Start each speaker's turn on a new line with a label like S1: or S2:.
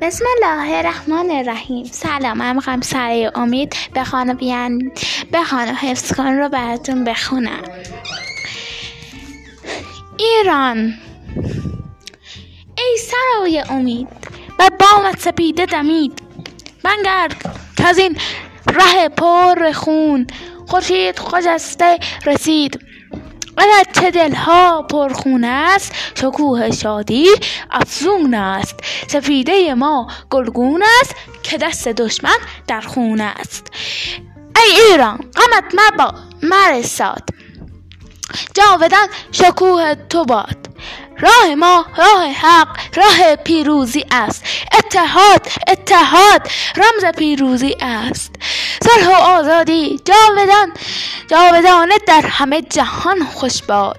S1: بسم الله الرحمن الرحیم. سلام من می‌خوام سره امید به خانه بیان به خانه حفظ کن رو براتون بخونم. ایران. ای سرای امید بر بامت سپیده دمید. بنگرد که از این ره پر خون خورشید خجسته رسید. اگر چه دلها پرخون است شکوه شادی افزون است. سپیده ما گلگون است که دست دشمن در خون است. ای ایران غمت مبا مرساد جاودان شکوه تو باد. راه ما راه حق راه پیروزی است. اتحاد اتحاد رمز پیروزی است. صلح و آزادی جاودان جاودانه در همه جهان خوش باد.